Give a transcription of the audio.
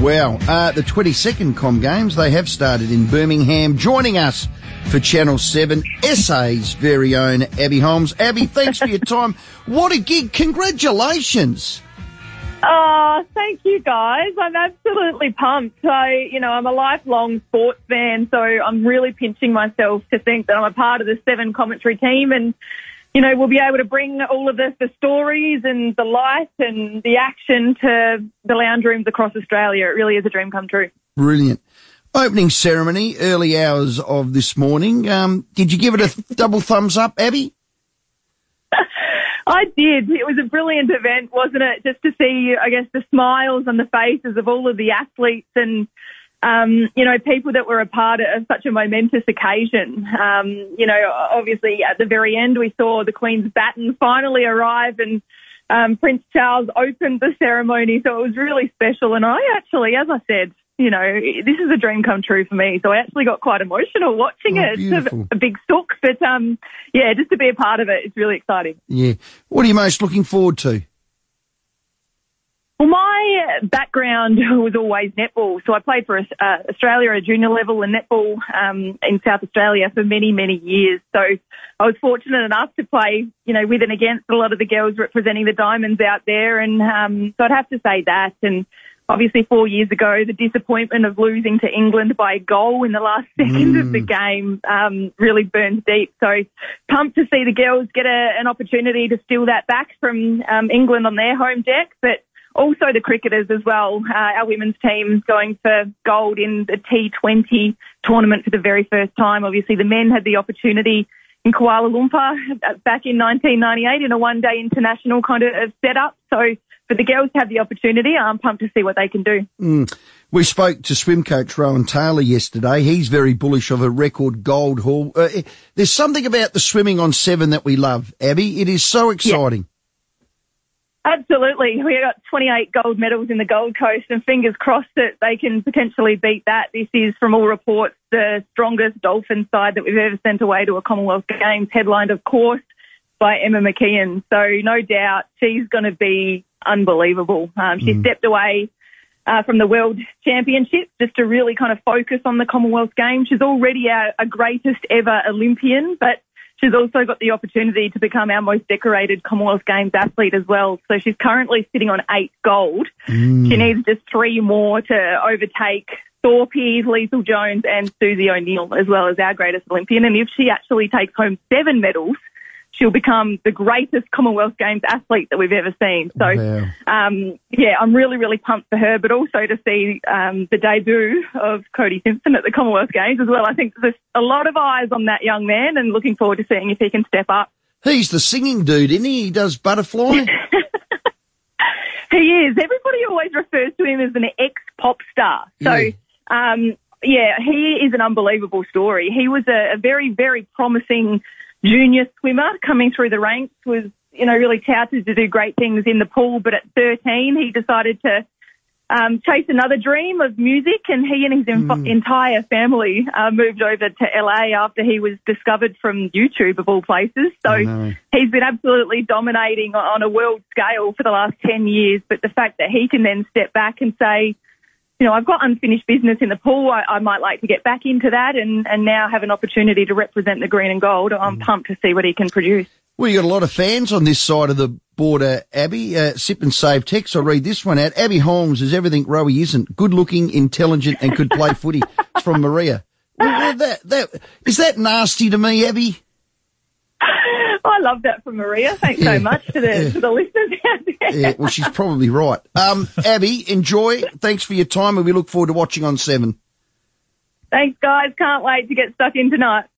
Well, uh, the 22nd Comm Games, they have started in Birmingham. Joining us for Channel 7, SA's very own Abbey Holmes. Abbey, thanks for your time. What a gig. Congratulations. Oh, thank you guys. I'm absolutely pumped. I, you know, I'm a lifelong sports fan, so I'm really pinching myself to think that I'm a part of the seven commentary team and, you know, we'll be able to bring all of this, the stories and the light and the action to the lounge rooms across Australia. It really is a dream come true. Brilliant. Opening ceremony, early hours of this morning. Um, did you give it a double thumbs up, Abbey? I did. It was a brilliant event, wasn't it? Just to see, I guess, the smiles on the faces of all of the athletes and, um, you know, people that were a part of such a momentous occasion. Um, you know, obviously at the very end, we saw the Queen's baton finally arrive and um, Prince Charles opened the ceremony. So it was really special. And I actually, as I said, you know, this is a dream come true for me. So I actually got quite emotional watching Oh, it. It's a, a big sook, but um, yeah, just to be a part of it, it's really exciting. Yeah. What are you most looking forward to? Background was always netball. So I played for uh, Australia at junior level in netball um, in South Australia for many, many years. So I was fortunate enough to play, you know, with and against a lot of the girls representing the Diamonds out there. And um, so I'd have to say that. And obviously four years ago, the disappointment of losing to England by a goal in the last second of the game um, really burns deep. So pumped to see the girls get a, an opportunity to steal that back from um, England on their home deck, but also the cricketers as well. Uh, our women's team going for gold in the T20 tournament for the very first time. Obviously, the men had the opportunity in Kuala Lumpur uh, back in 1998 in a one-day international kind of setup. So for the girls to have the opportunity, I'm pumped to see what they can do. We spoke to swim coach Rohan Taylor yesterday. He's very bullish of a record gold haul. Uh, there's something about the swimming on seven that we love, Abbey. It is so exciting. Absolutely. We got 28 gold medals in the Gold Coast and fingers crossed that they can potentially beat that. This is, from all reports, the strongest Dolphin side that we've ever sent away to a Commonwealth Games, headlined, of course, by Emma McKeon. So no doubt she's going to be unbelievable. Um, she stepped away uh, from the World Championships just to really kind of focus on the Commonwealth Games. She's already our, our greatest ever Olympian, but she's also got the opportunity to become our most decorated Commonwealth Games athlete as well. So she's currently sitting on eight gold. Mm. She needs just three more to overtake Thorpe, Leisel Jones and Susie O'Neill as well as our greatest Olympian. And if she actually takes home seven medals, she'll become the greatest Commonwealth Games athlete that we've ever seen. So, Wow. um, yeah, I'm really, really pumped for her, but also to see um, the debut of Cody Simpson at the Commonwealth Games as well. I think there's a lot of eyes on that young man and looking forward to seeing if he can step up. He's the singing dude, isn't he? He does butterfly. He is. Everybody always refers to him as an ex-pop star. So, Yeah. um, yeah, he is an unbelievable story. He was a, a very, very promising junior swimmer coming through the ranks, was, you know, really touted to do great things in the pool, but at 13 he decided to um, chase another dream of music, and he and his en- entire family uh, moved over to LA after he was discovered from YouTube of all places. So he's been absolutely dominating on a world scale for the last 10 years. But the fact that he can then step back and say, you know, I've got unfinished business in the pool. I, I might like to get back into that and, and now have an opportunity to represent the green and gold. I'm pumped to see what he can produce. well, you've got a lot of fans on this side of the border, Abbey. Uh, sip and save text. I'll read this one out. Abbey Holmes is everything Rowie isn't. Good looking, intelligent, and could play footy. It's from Maria. Well, that, that, is that nasty to me, Abbey? I love that from Maria. Thanks Yeah. so much to the, to the listeners out there. Yeah, well, she's probably right. Um, Abbey, enjoy. Thanks for your time, and we look forward to watching on Seven. Thanks, guys. Can't wait to get stuck in tonight.